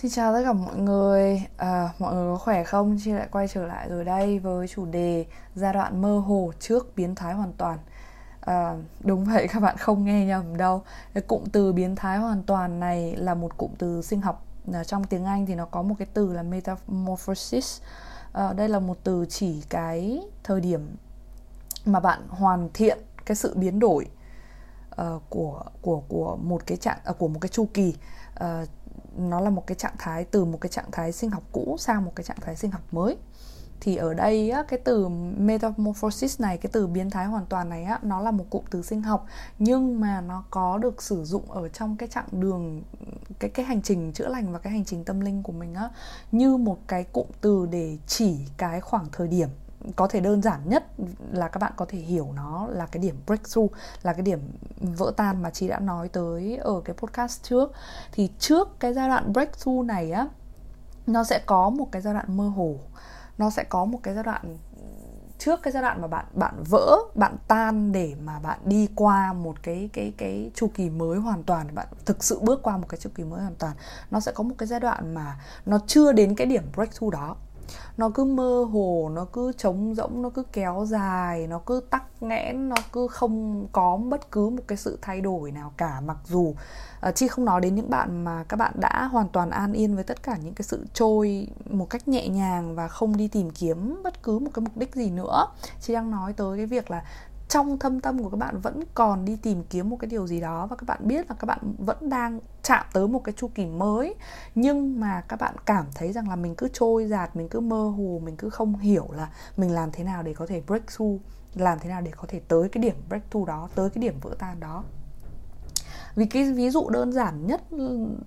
Xin chào tất cả mọi người, à, mọi người có khỏe không? Chị lại quay trở lại rồi đây với chủ đề giai đoạn mơ hồ trước biến thái hoàn toàn. À, Đúng vậy các bạn không nghe nhầm đâu. Cái Cụm từ biến thái hoàn toàn này là một cụm từ sinh học. À, Trong tiếng Anh thì nó có một cái từ là metamorphosis. À, Đây là một từ chỉ cái thời điểm mà bạn hoàn thiện cái sự biến đổi uh, của của của một cái trạng uh, của một cái chu kỳ uh, nó là một cái trạng thái từ một cái trạng thái sinh học cũ sang một cái trạng thái sinh học mới. Thì ở đây á, cái từ metamorphosis này cái từ biến thái hoàn toàn này á, nó là một cụm từ sinh học nhưng mà nó có được sử dụng ở trong cái chặng đường cái cái hành trình chữa lành và cái hành trình tâm linh của mình á như một cái cụm từ để chỉ cái khoảng thời điểm có thể đơn giản nhất là các bạn có thể hiểu nó là cái điểm breakthrough, là cái điểm vỡ tan mà chị đã nói tới ở cái podcast trước. Thì trước cái giai đoạn breakthrough này á, nó sẽ có một cái giai đoạn mơ hồ. Nó sẽ có một cái giai đoạn, trước cái giai đoạn mà bạn bạn vỡ, bạn tan để mà bạn đi qua một cái cái cái chu kỳ mới hoàn toàn để bạn thực sự bước qua một cái chu kỳ mới hoàn toàn. Nó sẽ có một cái giai đoạn mà nó chưa đến cái điểm breakthrough đó nó cứ mơ hồ nó cứ trống rỗng nó cứ kéo dài nó cứ tắc nghẽn nó cứ không có bất cứ một cái sự thay đổi nào cả. Mặc dù uh, chi không nói đến những bạn mà các bạn đã hoàn toàn an yên với tất cả những cái sự trôi một cách nhẹ nhàng và không đi tìm kiếm bất cứ một cái mục đích gì nữa. Chi đang nói tới cái việc là trong thâm tâm của các bạn vẫn còn đi tìm kiếm một cái điều gì đó và các bạn biết là các bạn vẫn đang chạm tới một cái chu kỳ mới. Nhưng mà các bạn cảm thấy rằng là mình cứ trôi giạt mình cứ mơ hồ, mình cứ không hiểu là mình làm thế nào để có thể break through, làm thế nào để có thể tới cái điểm breakthrough đó, tới cái điểm vỡ tan đó vì cái ví dụ đơn giản nhất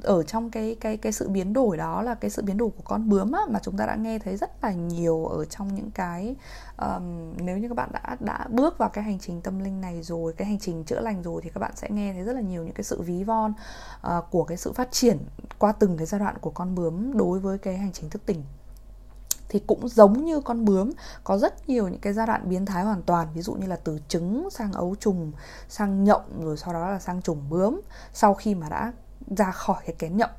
ở trong cái cái cái sự biến đổi đó là cái sự biến đổi của con bướm á, mà chúng ta đã nghe thấy rất là nhiều ở trong những cái um, nếu như các bạn đã đã bước vào cái hành trình tâm linh này rồi cái hành trình chữa lành rồi thì các bạn sẽ nghe thấy rất là nhiều những cái sự ví von uh, của cái sự phát triển qua từng cái giai đoạn của con bướm đối với cái hành trình thức tỉnh thì cũng giống như con bướm, có rất nhiều những cái giai đoạn biến thái hoàn toàn, ví dụ như là từ trứng sang ấu trùng, sang nhộng, rồi sau đó là sang trùng bướm, sau khi mà đã ra khỏi cái kén nhộng.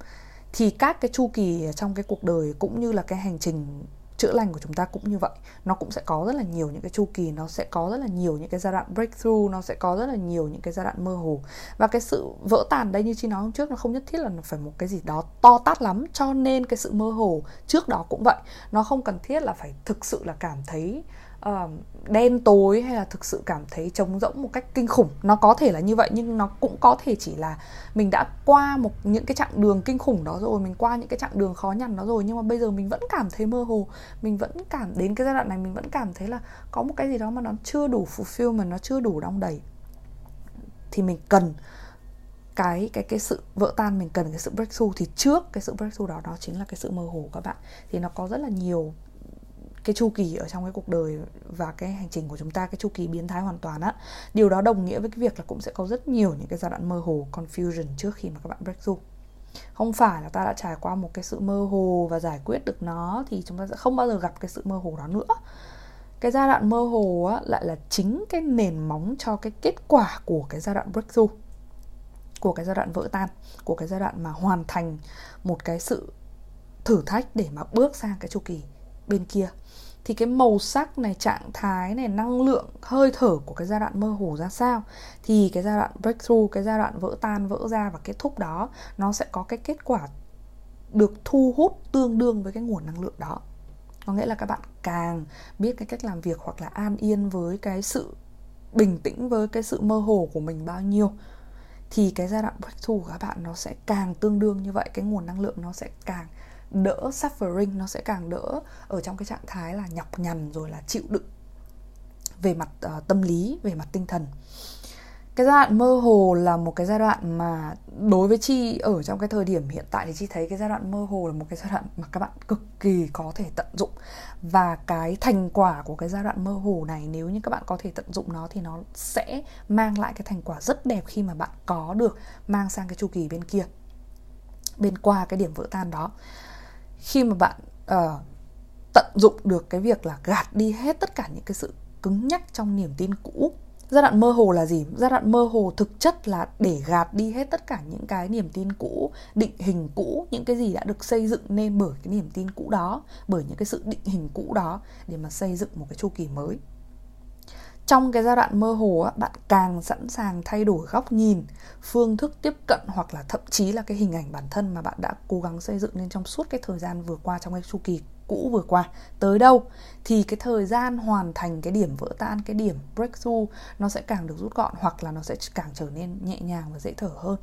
Thì các cái chu kỳ trong cái cuộc đời cũng như là cái hành trình chữa lành của chúng ta cũng như vậy. Nó cũng sẽ có rất là nhiều những cái chu kỳ, nó sẽ có rất là nhiều những cái giai đoạn breakthrough, nó sẽ có rất là nhiều những cái giai đoạn mơ hồ. Và cái sự vỡ tàn đây như chị nói hôm trước nó không nhất thiết là phải một cái gì đó to tát lắm, cho nên cái sự mơ hồ trước đó cũng vậy. Nó không cần thiết là phải thực sự là cảm thấy uh, đen tối hay là thực sự cảm thấy trống rỗng một cách kinh khủng? Nó có thể là như vậy nhưng nó cũng có thể chỉ là mình đã qua một những cái chặng đường kinh khủng đó rồi mình qua những cái chặng đường khó nhằn đó rồi nhưng mà bây giờ mình vẫn cảm thấy mơ hồ mình vẫn cảm đến cái giai đoạn này mình vẫn cảm thấy là có một cái gì đó mà nó chưa đủ fulfill nó chưa đủ đong đầy. Thì mình cần cái cái cái sự vỡ tan mình cần cái sự breakthrough. Thì trước cái sự breakthrough đó đó chính là cái sự mơ hồ các bạn. Thì nó có rất là nhiều cái chu kỳ ở trong cái cuộc đời và cái hành trình của chúng ta cái chu kỳ biến thái hoàn toàn á điều đó đồng nghĩa với cái việc là cũng sẽ có rất nhiều những cái giai đoạn mơ hồ confusion trước khi mà các bạn breakthrough không phải là ta đã trải qua một cái sự mơ hồ và giải quyết được nó thì chúng ta sẽ không bao giờ gặp cái sự mơ hồ đó nữa. Cái giai đoạn mơ hồ á, lại là chính cái nền móng cho cái kết quả của cái giai đoạn breakthrough của cái giai đoạn vỡ tan của cái giai đoạn mà hoàn thành một cái sự thử thách để mà bước sang cái chu kỳ bên kia. Thì cái màu sắc này, trạng thái này, năng lượng, hơi thở của cái giai đoạn mơ hồ ra sao? Thì cái giai đoạn breakthrough, cái giai đoạn vỡ tan, vỡ ra và kết thúc đó, nó sẽ có cái kết quả được thu hút tương đương với cái nguồn năng lượng đó. Có nghĩa là các bạn càng biết cái cách làm việc hoặc là an yên với cái sự bình tĩnh, với cái sự mơ hồ của mình bao nhiêu, thì cái giai đoạn breakthrough của các bạn nó sẽ càng tương đương như vậy, cái nguồn năng lượng nó sẽ càng đỡ suffering nó sẽ càng đỡ ở trong cái trạng thái là nhọc nhằn rồi là chịu đựng về mặt uh, tâm lý về mặt tinh thần. Cái giai đoạn mơ hồ là một cái giai đoạn mà đối với chi ở trong cái thời điểm hiện tại thì chi thấy cái giai đoạn mơ hồ là một cái giai đoạn mà các bạn cực kỳ có thể tận dụng. Và cái thành quả của cái giai đoạn mơ hồ này nếu như các bạn có thể tận dụng nó thì nó sẽ mang lại cái thành quả rất đẹp khi mà bạn có được mang sang cái chu kỳ bên kia bên qua cái điểm vỡ tan đó khi mà bạn uh, tận dụng được cái việc là gạt đi hết tất cả những cái sự cứng nhắc trong niềm tin cũ. Giai đoạn mơ hồ là gì? Giai đoạn mơ hồ thực chất là để gạt đi hết tất cả những cái niềm tin cũ định hình cũ những cái gì đã được xây dựng nên bởi cái niềm tin cũ đó bởi những cái sự định hình cũ đó để mà xây dựng một cái chu kỳ mới trong cái giai đoạn mơ hồ á, bạn càng sẵn sàng thay đổi góc nhìn phương thức tiếp cận hoặc là thậm chí là cái hình ảnh bản thân mà bạn đã cố gắng xây dựng nên trong suốt cái thời gian vừa qua trong cái chu kỳ cũ vừa qua. Tới đâu thì cái thời gian hoàn thành cái điểm vỡ tan cái điểm breakthrough nó sẽ càng được rút gọn hoặc là nó sẽ càng trở nên nhẹ nhàng và dễ thở hơn.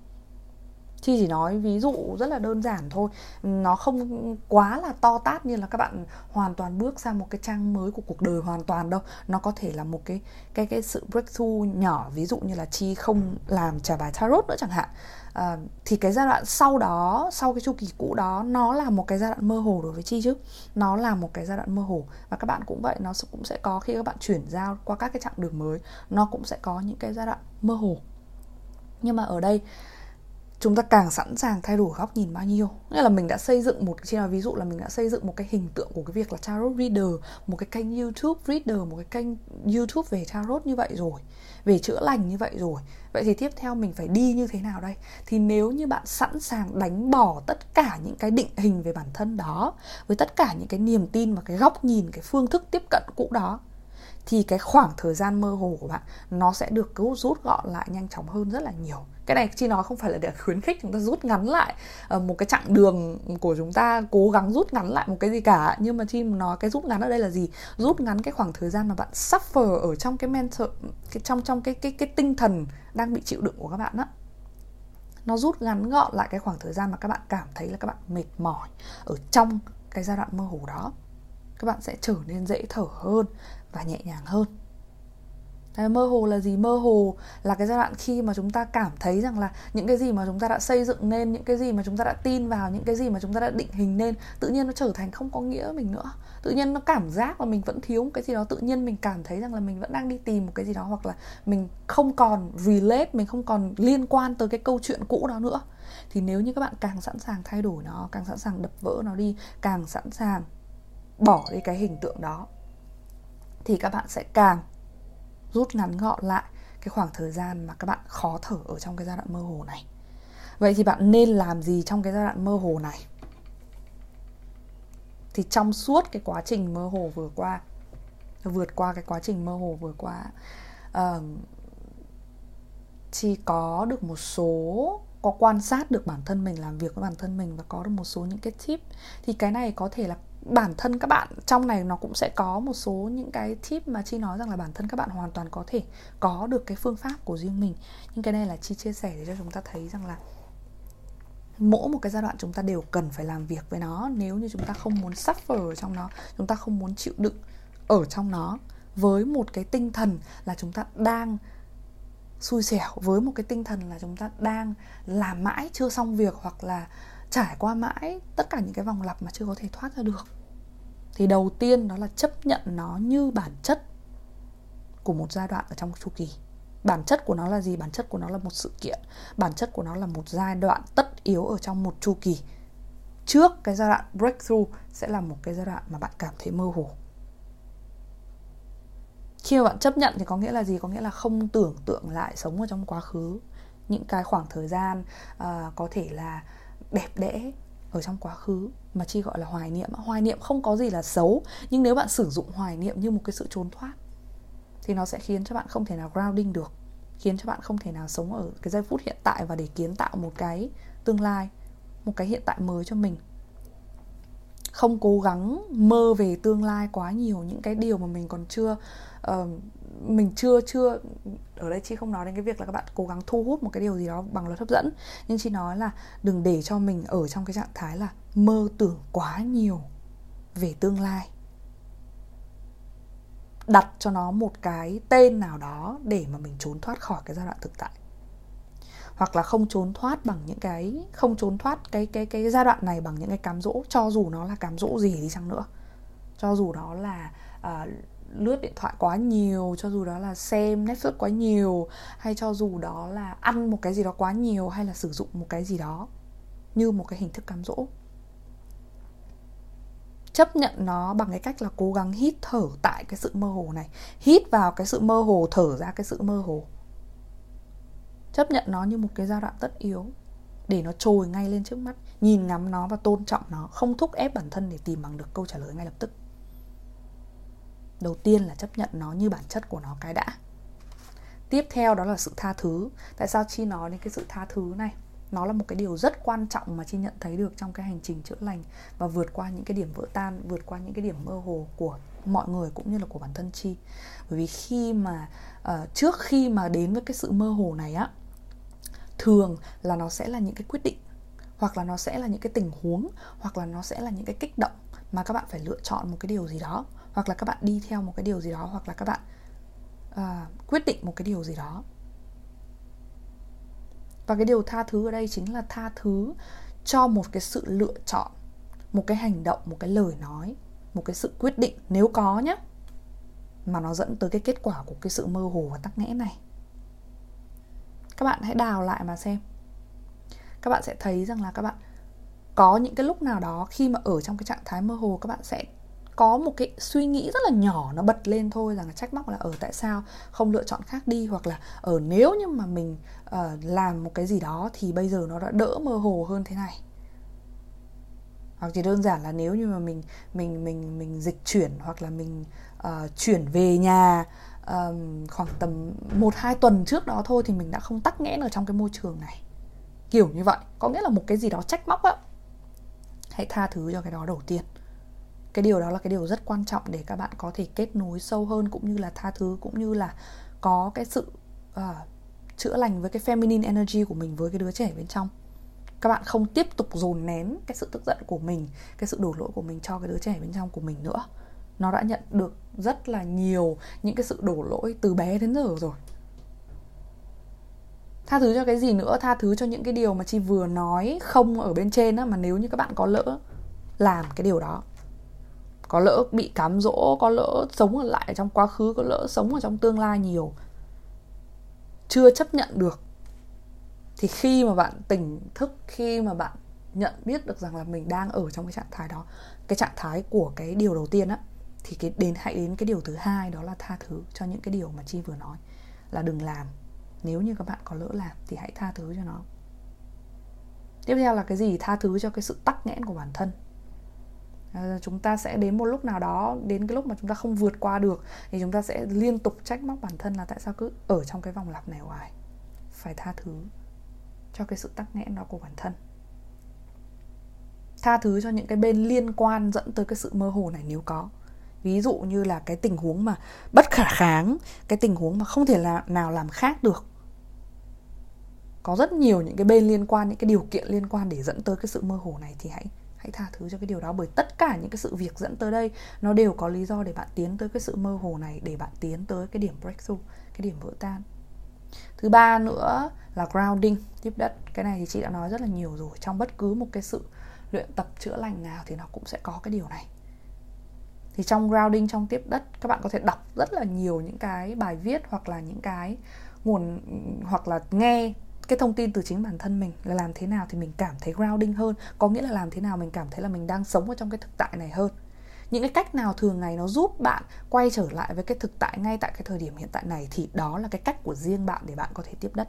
Chi chỉ nói ví dụ rất là đơn giản thôi. Nó không quá là to tát như là các bạn hoàn toàn bước sang một cái trang mới của cuộc đời hoàn toàn đâu. Nó có thể là một cái cái cái sự breakthrough nhỏ Ví dụ như là Chi không làm trả bài tarot nữa chẳng hạn. À, Thì cái giai đoạn sau đó, sau cái chu kỳ cũ đó Nó là một cái giai đoạn mơ hồ đối với Chi chứ. Nó là một cái giai đoạn mơ hồ. Và các bạn cũng vậy, nó cũng sẽ có khi các bạn chuyển giao qua các cái chặng đường mới Nó cũng sẽ có những cái giai đoạn mơ hồ. Nhưng mà ở đây chúng ta càng sẵn sàng thay đổi góc nhìn bao nhiêu. Nghĩa là mình đã xây dựng một chỉ là ví dụ là mình đã xây dựng một cái hình tượng của cái việc là tarot reader, một cái kênh youtube reader, một cái kênh youtube về tarot như vậy rồi, về chữa lành như vậy rồi. Vậy thì tiếp theo mình phải đi như thế nào đây? Thì nếu như bạn sẵn sàng đánh bỏ tất cả những cái định hình về bản thân đó, với tất cả những cái niềm tin và cái góc nhìn, cái phương thức tiếp cận cũ đó thì cái khoảng thời gian mơ hồ của bạn nó sẽ được cứu rút gọn lại nhanh chóng hơn rất là nhiều. Cái này chi nói không phải là để khuyến khích chúng ta rút ngắn lại ờ, một cái chặng đường của chúng ta cố gắng rút ngắn lại một cái gì cả. Nhưng mà chi nói cái rút ngắn ở đây là gì? Rút ngắn cái khoảng thời gian mà bạn suffer ở trong cái mental, cái trong trong cái cái cái tinh thần đang bị chịu đựng của các bạn đó nó rút ngắn gọn lại cái khoảng thời gian mà các bạn cảm thấy là các bạn mệt mỏi ở trong cái giai đoạn mơ hồ đó. Các bạn sẽ trở nên dễ thở hơn và nhẹ nhàng hơn Đấy, mơ hồ là gì? Mơ hồ là cái giai đoạn khi mà chúng ta cảm thấy rằng là những cái gì mà chúng ta đã xây dựng nên, những cái gì mà chúng ta đã tin vào, những cái gì mà chúng ta đã định hình nên tự nhiên nó trở thành không có nghĩa mình nữa. Tự nhiên nó cảm giác là mình vẫn thiếu một cái gì đó, tự nhiên mình cảm thấy rằng là mình vẫn đang đi tìm một cái gì đó hoặc là mình không còn relate, mình không còn liên quan tới cái câu chuyện cũ đó nữa. Thì nếu như các bạn càng sẵn sàng thay đổi nó, càng sẵn sàng đập vỡ nó đi, càng sẵn sàng bỏ đi cái hình tượng đó thì các bạn sẽ càng rút ngắn gọn lại cái khoảng thời gian mà các bạn khó thở ở trong cái giai đoạn mơ hồ này. Vậy thì bạn nên làm gì trong cái giai đoạn mơ hồ này? Thì trong suốt cái quá trình mơ hồ vừa qua vượt qua cái quá trình mơ hồ vừa qua uh, chỉ có được một số có quan sát được bản thân mình làm việc với bản thân mình và có được một số những cái tip thì cái này có thể là bản thân các bạn, trong này nó cũng sẽ có một số những cái tip mà chi nói rằng là bản thân các bạn hoàn toàn có thể có được cái phương pháp của riêng mình. Nhưng cái này là chi chia sẻ để cho chúng ta thấy rằng là mỗi một cái giai đoạn chúng ta đều cần phải làm việc với nó. Nếu như chúng ta không muốn suffer ở trong nó, chúng ta không muốn chịu đựng ở trong nó, với một cái tinh thần là chúng ta đang xui xẻo, với một cái tinh thần là chúng ta đang làm mãi chưa xong việc hoặc là trải qua mãi tất cả những cái vòng lặp mà chưa có thể thoát ra được thì đầu tiên đó là chấp nhận nó như bản chất của một giai đoạn ở trong chu kỳ. Bản chất của nó là gì? Bản chất của nó là một sự kiện. Bản chất của nó là một giai đoạn tất yếu ở trong một chu kỳ. Trước cái giai đoạn breakthrough sẽ là một cái giai đoạn mà bạn cảm thấy mơ hồ. Khi mà bạn chấp nhận thì có nghĩa là gì? Có nghĩa là không tưởng tượng lại sống ở trong quá khứ. Những cái khoảng thời gian uh, có thể là đẹp đẽ ở trong quá khứ mà chi gọi là hoài niệm hoài niệm không có gì là xấu nhưng nếu bạn sử dụng hoài niệm như một cái sự trốn thoát thì nó sẽ khiến cho bạn không thể nào grounding được khiến cho bạn không thể nào sống ở cái giây phút hiện tại và để kiến tạo một cái tương lai một cái hiện tại mới cho mình. Không cố gắng mơ về tương lai quá nhiều những cái điều mà mình còn chưa uh, mình chưa chưa ở đây chị không nói đến cái việc là các bạn cố gắng thu hút một cái điều gì đó bằng luật hấp dẫn. Nhưng chị nói là đừng để cho mình ở trong cái trạng thái là mơ tưởng quá nhiều về tương lai. Đặt cho nó một cái tên nào đó để mà mình trốn thoát khỏi cái giai đoạn thực tại. Hoặc là không trốn thoát bằng những cái không trốn thoát cái cái cái giai đoạn này bằng những cái cám dỗ cho dù nó là cám dỗ gì đi chăng nữa. Cho dù đó là uh, lướt điện thoại quá nhiều, cho dù đó là xem netflix quá nhiều, hay cho dù đó là ăn một cái gì đó quá nhiều, hay là sử dụng một cái gì đó như một cái hình thức cám dỗ. Chấp nhận nó bằng cái cách là cố gắng hít thở tại cái sự mơ hồ này. Hít vào cái sự mơ hồ, thở ra cái sự mơ hồ. Chấp nhận nó như một cái giai đoạn tất yếu, để nó trồi ngay lên trước mắt, nhìn ngắm nó và tôn trọng nó, không thúc ép bản thân để tìm bằng được câu trả lời ngay lập tức đầu tiên là chấp nhận nó như bản chất của nó cái đã. Tiếp theo đó là sự tha thứ. Tại sao chi nói đến cái sự tha thứ này? Nó là một cái điều rất quan trọng mà chi nhận thấy được trong cái hành trình chữa lành và vượt qua những cái điểm vỡ tan vượt qua những cái điểm mơ hồ của mọi người cũng như là của bản thân chi. Bởi vì khi mà uh, trước khi mà đến với cái sự mơ hồ này á thường là nó sẽ là những cái quyết định hoặc là nó sẽ là những cái tình huống hoặc là nó sẽ là những cái kích động mà các bạn phải lựa chọn một cái điều gì đó hoặc là các bạn đi theo một cái điều gì đó hoặc là các bạn uh, quyết định một cái điều gì đó. Và cái điều tha thứ ở đây chính là tha thứ cho một cái sự lựa chọn một cái hành động một cái lời nói một cái sự quyết định nếu có nhé mà nó dẫn tới cái kết quả của cái sự mơ hồ và tắc nghẽn này. Các bạn hãy đào lại mà xem. Các bạn sẽ thấy rằng là các bạn có những cái lúc nào đó khi mà ở trong cái trạng thái mơ hồ các bạn sẽ có một cái suy nghĩ rất là nhỏ nó bật lên thôi rằng là trách móc là ở tại sao không lựa chọn khác đi? Hoặc là ở nếu như mà mình uh, làm một cái gì đó thì bây giờ nó đã đỡ mơ hồ hơn thế này. Hoặc chỉ đơn giản là nếu như mà mình mình mình mình dịch chuyển hoặc là mình uh, chuyển về nhà um, khoảng tầm một hai tuần trước đó thôi thì mình đã không tắc nghẽn ở trong cái môi trường này. Kiểu như vậy. Có nghĩa là một cái gì đó trách móc á. Hãy tha thứ cho cái đó đầu tiên cái điều đó là cái điều rất quan trọng để các bạn có thể kết nối sâu hơn cũng như là tha thứ cũng như là có cái sự uh, chữa lành với cái feminine energy của mình với cái đứa trẻ bên trong. Các bạn không tiếp tục dồn nén cái sự tức giận của mình cái sự đổ lỗi của mình cho cái đứa trẻ bên trong của mình nữa. Nó đã nhận được rất là nhiều những cái sự đổ lỗi từ bé đến giờ rồi. Tha thứ cho cái gì nữa? Tha thứ cho những cái điều mà chi vừa nói không ở bên trên á mà nếu như các bạn có lỡ làm cái điều đó có lỡ bị cám dỗ, có lỡ sống ở lại trong quá khứ, có lỡ sống ở trong tương lai nhiều. Chưa chấp nhận được. Thì khi mà bạn tỉnh thức, khi mà bạn nhận biết được rằng là mình đang ở trong cái trạng thái đó, cái trạng thái của cái điều đầu tiên á, thì cái đến, hãy đến cái điều thứ hai, đó là tha thứ cho những cái điều mà chi vừa nói. Là đừng làm. Nếu như các bạn có lỡ làm thì hãy tha thứ cho nó. Tiếp theo là cái gì? Tha thứ cho cái sự tắc nghẽn của bản thân. Ờ, chúng ta sẽ đến một lúc nào đó, đến cái lúc mà chúng ta không vượt qua được, thì chúng ta sẽ liên tục trách móc bản thân là tại sao cứ ở trong cái vòng lặp này hoài. Phải tha thứ cho cái sự tắc nghẽn đó của bản thân. Tha thứ cho những cái bên liên quan dẫn tới cái sự mơ hồ này nếu có. Ví dụ như là cái tình huống mà bất khả kháng, cái tình huống mà không thể là nào làm khác được. Có rất nhiều những cái bên liên quan, những cái điều kiện liên quan để dẫn tới cái sự mơ hồ này thì hãy hãy tha thứ cho cái điều đó bởi tất cả những cái sự việc dẫn tới đây, nó đều có lý do để bạn tiến tới cái sự mơ hồ này, để bạn tiến tới cái điểm breakthrough, cái điểm vỡ tan. Thứ ba nữa là grounding. Tiếp đất, cái này thì chị đã nói rất là nhiều rồi. Trong bất cứ một cái sự luyện tập chữa lành nào thì nó cũng sẽ có cái điều này. Thì trong grounding, trong tiếp đất, các bạn có thể đọc rất là nhiều những cái bài viết hoặc là những cái nguồn, hoặc là nghe cái thông tin từ chính bản thân mình là làm thế nào thì mình cảm thấy grounding hơn. Có nghĩa là làm thế nào mình cảm thấy là mình đang sống ở trong cái thực tại này hơn. Những cái cách nào thường ngày nó giúp bạn quay trở lại với cái thực tại ngay tại cái thời điểm hiện tại này thì đó là cái cách của riêng bạn để bạn có thể tiếp đất.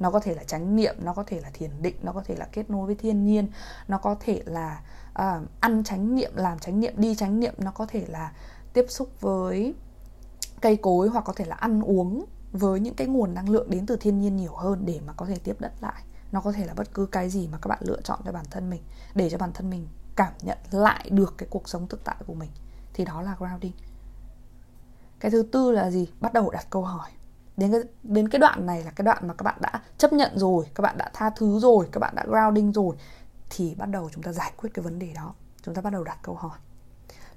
Nó có thể là chánh niệm nó có thể là thiền định nó có thể là kết nối với thiên nhiên nó có thể là uh, ăn chánh niệm làm chánh niệm đi chánh niệm nó có thể là tiếp xúc với cây cối hoặc có thể là ăn uống với những cái nguồn năng lượng đến từ thiên nhiên nhiều hơn để mà có thể tiếp đất lại. Nó có thể là bất cứ cái gì mà các bạn lựa chọn cho bản thân mình, để cho bản thân mình cảm nhận lại được cái cuộc sống thực tại của mình. Thì đó là grounding. Cái thứ tư là gì? Bắt đầu đặt câu hỏi. Đến cái đến cái đoạn này là cái đoạn mà các bạn đã chấp nhận rồi, các bạn đã tha thứ rồi, các bạn đã grounding rồi, thì bắt đầu chúng ta giải quyết cái vấn đề đó. Chúng ta bắt đầu đặt câu hỏi.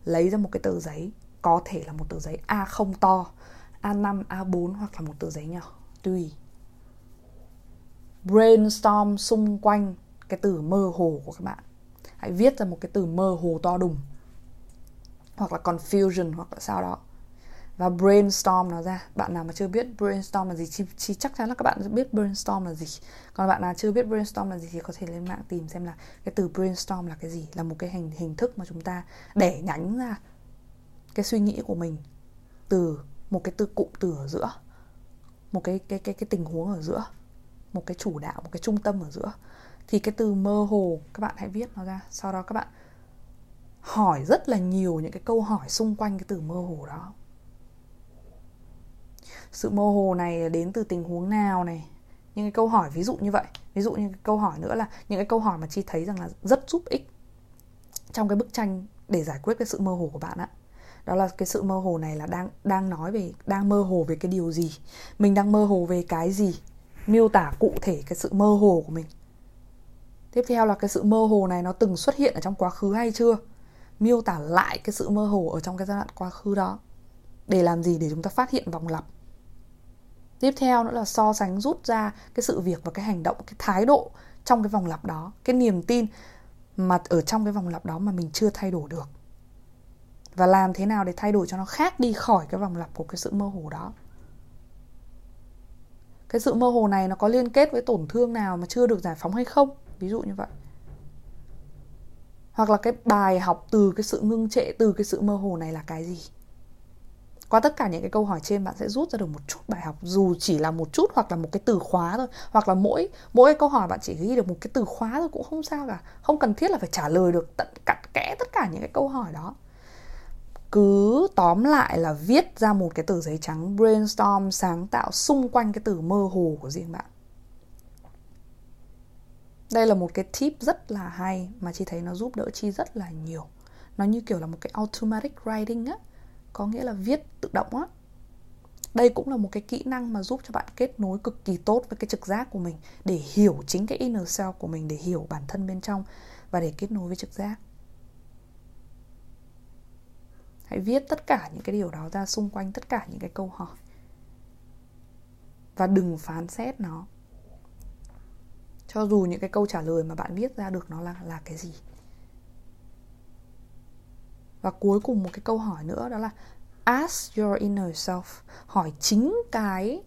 Lấy ra một cái tờ giấy, có thể là một tờ giấy a không to A5, A4 hoặc là một tờ giấy nhỏ tùy. Brainstorm xung quanh cái từ mơ hồ của các bạn. Hãy viết ra một cái từ mơ hồ to đùng. Hoặc là confusion hoặc là sao đó. Và brainstorm nó ra. Bạn nào mà chưa biết brainstorm là gì thì, thì chắc chắn là các bạn biết brainstorm là gì. Còn bạn nào chưa biết brainstorm là gì thì có thể lên mạng tìm xem là cái từ brainstorm là cái gì. Là một cái hình hình thức mà chúng ta đẻ nhánh ra cái suy nghĩ của mình từ một cái từ cụm từ ở giữa, một cái cái cái cái tình huống ở giữa, một cái chủ đạo, một cái trung tâm ở giữa. Thì cái từ mơ hồ các bạn hãy viết nó ra. Sau đó các bạn hỏi rất là nhiều những cái câu hỏi xung quanh cái từ mơ hồ đó. Sự mơ hồ này đến từ tình huống nào này? Những cái câu hỏi, ví dụ như vậy. Ví dụ như cái câu hỏi nữa là những cái câu hỏi mà chi thấy rằng là rất giúp ích trong cái bức tranh để giải quyết cái sự mơ hồ của bạn ạ đó là cái sự mơ hồ này là đang đang nói về, đang mơ hồ về cái điều gì? Mình đang mơ hồ về cái gì? Miêu tả cụ thể cái sự mơ hồ của mình. Tiếp theo là cái sự mơ hồ này nó từng xuất hiện ở trong quá khứ hay chưa? Miêu tả lại cái sự mơ hồ ở trong cái giai đoạn quá khứ đó. Để làm gì? Để chúng ta phát hiện vòng lặp. Tiếp theo nữa là so sánh rút ra cái sự việc và cái hành động, cái thái độ trong cái vòng lặp đó, cái niềm tin mà ở trong cái vòng lặp đó mà mình chưa thay đổi được và làm thế nào để thay đổi cho nó khác đi khỏi cái vòng lặp của cái sự mơ hồ đó? Cái sự mơ hồ này nó có liên kết với tổn thương nào mà chưa được giải phóng hay không? Ví dụ như vậy. Hoặc là cái bài học từ cái sự ngưng trệ, từ cái sự mơ hồ này là cái gì? Qua tất cả những cái câu hỏi trên, bạn sẽ rút ra được một chút bài học, dù chỉ là một chút hoặc là một cái từ khóa thôi. Hoặc là mỗi mỗi cái câu hỏi bạn chỉ ghi được một cái từ khóa thôi cũng không sao cả. Không cần thiết là phải trả lời được tận, cặn kẽ tất cả những cái câu hỏi đó cứ tóm lại là viết ra một cái tờ giấy trắng brainstorm sáng tạo xung quanh cái từ mơ hồ của riêng bạn. Đây là một cái tip rất là hay mà chị thấy nó giúp đỡ chi rất là nhiều. Nó như kiểu là một cái automatic writing á, có nghĩa là viết tự động á. Đây cũng là một cái kỹ năng mà giúp cho bạn kết nối cực kỳ tốt với cái trực giác của mình để hiểu chính cái inner self của mình, để hiểu bản thân bên trong và để kết nối với trực giác hãy viết tất cả những cái điều đó ra xung quanh tất cả những cái câu hỏi. Và đừng phán xét nó. Cho dù những cái câu trả lời mà bạn viết ra được nó là là cái gì. Và cuối cùng một cái câu hỏi nữa đó là, ask your inner self. Hỏi chính cái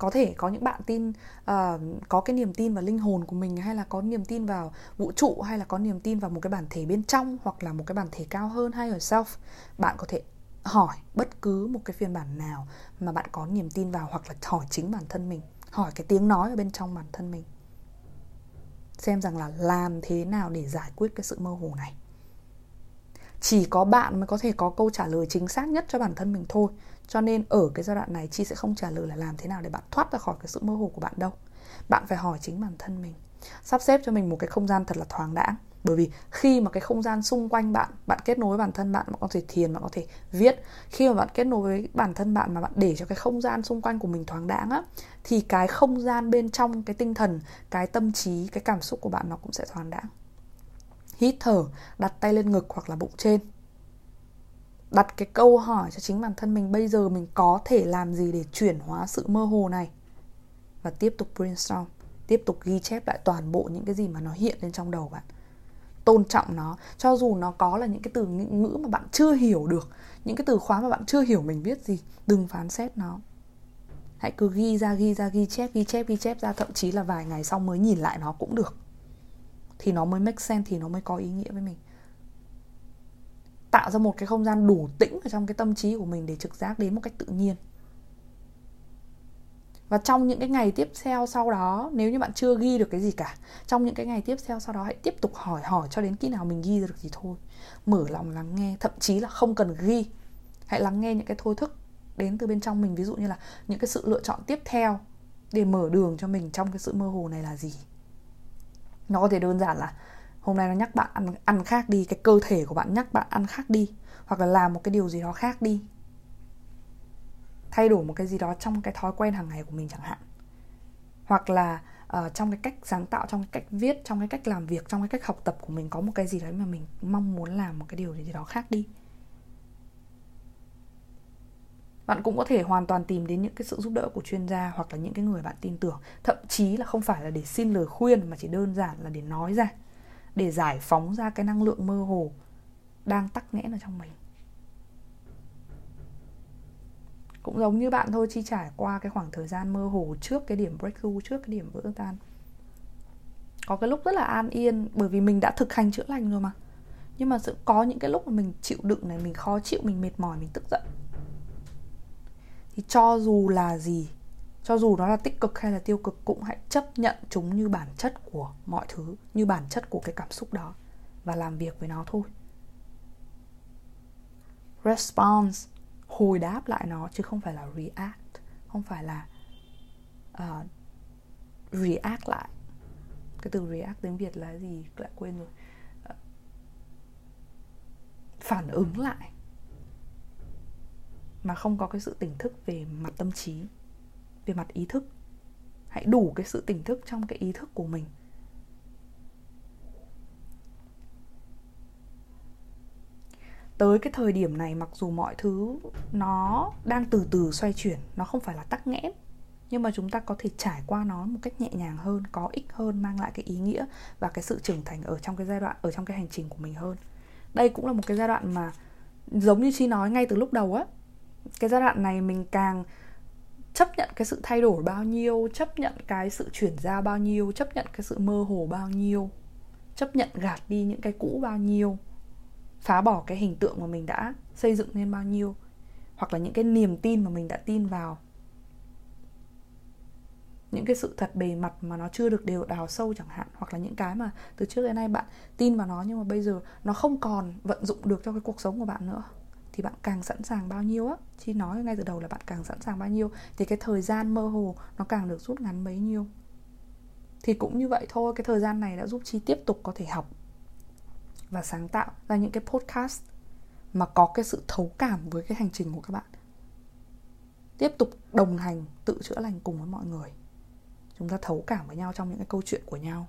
có thể có những bạn tin uh, có cái niềm tin vào linh hồn của mình hay là có niềm tin vào vũ trụ hay là có niềm tin vào một cái bản thể bên trong hoặc là một cái bản thể cao hơn hay ở self bạn có thể hỏi bất cứ một cái phiên bản nào mà bạn có niềm tin vào hoặc là hỏi chính bản thân mình hỏi cái tiếng nói ở bên trong bản thân mình. Xem rằng là làm thế nào để giải quyết cái sự mơ hồ này. Chỉ có bạn mới có thể có câu trả lời chính xác nhất cho bản thân mình thôi cho nên ở cái giai đoạn này, chi sẽ không trả lời là làm thế nào để bạn thoát ra khỏi cái sự mơ hồ của bạn đâu. Bạn phải hỏi chính bản thân mình. Sắp xếp cho mình một cái không gian thật là thoáng đãng. Bởi vì khi mà cái không gian xung quanh bạn bạn kết nối với bản thân bạn bạn có thể thiền, bạn có thể viết. Khi mà bạn kết nối với bản thân bạn mà bạn để cho cái không gian xung quanh của mình thoáng đãng á, thì cái không gian bên trong, cái tinh thần, cái tâm trí, cái cảm xúc của bạn nó cũng sẽ thoáng đãng. Hít thở, đặt tay lên ngực hoặc là bụng trên đặt cái câu hỏi cho chính bản thân mình, bây giờ mình có thể làm gì để chuyển hóa sự mơ hồ này? Và tiếp tục brainstorm, tiếp tục ghi chép lại toàn bộ những cái gì mà nó hiện lên trong đầu bạn. Tôn trọng nó, cho dù nó có là những cái từ ngữ mà bạn chưa hiểu được, những cái từ khóa mà bạn chưa hiểu mình biết gì, đừng phán xét nó. Hãy cứ ghi ra ghi ra, ghi chép ghi chép ghi chép ra, thậm chí là vài ngày sau mới nhìn lại nó cũng được. Thì nó mới make sense, thì nó mới có ý nghĩa với mình tạo ra một cái không gian đủ tĩnh ở trong cái tâm trí của mình để trực giác đến một cách tự nhiên. Và trong những cái ngày tiếp theo sau đó, nếu như bạn chưa ghi được cái gì cả, trong những cái ngày tiếp theo sau đó hãy tiếp tục hỏi hỏi cho đến khi nào mình ghi được thì thôi. Mở lòng lắng nghe, thậm chí là không cần ghi. Hãy lắng nghe những cái thôi thức đến từ bên trong mình, ví dụ như là những cái sự lựa chọn tiếp theo để mở đường cho mình trong cái sự mơ hồ này là gì. Nó có thể đơn giản là hôm nay nó nhắc bạn ăn ăn khác đi cái cơ thể của bạn nhắc bạn ăn khác đi hoặc là làm một cái điều gì đó khác đi. Thay đổi một cái gì đó trong cái thói quen hàng ngày của mình chẳng hạn. Hoặc là uh, trong cái cách sáng tạo trong cái cách viết trong cái cách làm việc trong cái cách học tập của mình có một cái gì đấy mà mình mong muốn làm một cái điều gì đó khác đi. Bạn cũng có thể hoàn toàn tìm đến những cái sự giúp đỡ của chuyên gia hoặc là những cái người bạn tin tưởng. Thậm chí là không phải là để xin lời khuyên mà chỉ đơn giản là để nói ra để giải phóng ra cái năng lượng mơ hồ đang tắc nghẽn ở trong mình. Cũng giống như bạn thôi, chi trải qua cái khoảng thời gian mơ hồ trước cái điểm breakthrough, trước cái điểm vỡ tan. Có cái lúc rất là an yên, bởi vì mình đã thực hành chữa lành rồi mà. Nhưng mà sẽ có những cái lúc mà mình chịu đựng này, mình khó chịu, mình mệt mỏi, mình tức giận. Thì cho dù là gì cho dù nó là tích cực hay là tiêu cực cũng hãy chấp nhận chúng như bản chất của mọi thứ như bản chất của cái cảm xúc đó và làm việc với nó thôi. Response hồi đáp lại nó chứ không phải là react không phải là uh, react lại. Cái từ react tiếng việt là gì? Lại quên rồi. Uh, phản ứng lại. Mà không có cái sự tỉnh thức về mặt tâm trí về mặt ý thức. Hãy đủ cái sự tỉnh thức trong cái ý thức của mình. Tới cái thời điểm này, mặc dù mọi thứ nó đang từ từ xoay chuyển, nó không phải là tắc nghẽn, nhưng mà chúng ta có thể trải qua nó một cách nhẹ nhàng hơn, có ích hơn, mang lại cái ý nghĩa và cái sự trưởng thành ở trong cái giai đoạn, ở trong cái hành trình của mình hơn. Đây cũng là một cái giai đoạn mà, giống như chi nói ngay từ lúc đầu á, cái giai đoạn này mình càng chấp nhận cái sự thay đổi bao nhiêu, chấp nhận cái sự chuyển giao bao nhiêu, chấp nhận cái sự mơ hồ bao nhiêu, chấp nhận gạt đi những cái cũ bao nhiêu, phá bỏ cái hình tượng mà mình đã xây dựng nên bao nhiêu, hoặc là những cái niềm tin mà mình đã tin vào. Những cái sự thật bề mặt mà nó chưa được đều đào sâu chẳng hạn, hoặc là những cái mà từ trước đến nay bạn tin vào nó nhưng mà bây giờ nó không còn vận dụng được cho cái cuộc sống của bạn nữa thì bạn càng sẵn sàng bao nhiêu á? Chi nói ngay từ đầu là bạn càng sẵn sàng bao nhiêu, thì cái thời gian mơ hồ nó càng được rút ngắn bấy nhiêu. Thì cũng như vậy thôi, cái thời gian này đã giúp chi tiếp tục có thể học và sáng tạo ra những cái podcast mà có cái sự thấu cảm với cái hành trình của các bạn. Tiếp tục đồng hành, tự chữa lành cùng với mọi người. Chúng ta thấu cảm với nhau trong những cái câu chuyện của nhau.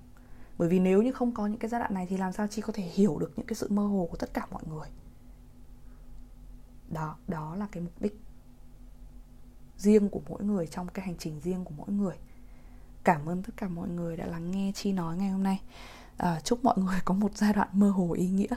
Bởi vì nếu như không có những cái giai đoạn này thì làm sao chi có thể hiểu được những cái sự mơ hồ của tất cả mọi người? Đó đó là cái mục đích riêng của mỗi người trong cái hành trình riêng của mỗi người. Cảm ơn tất cả mọi người đã lắng nghe chi nói ngày hôm nay. À, chúc mọi người có một giai đoạn mơ hồ ý nghĩa.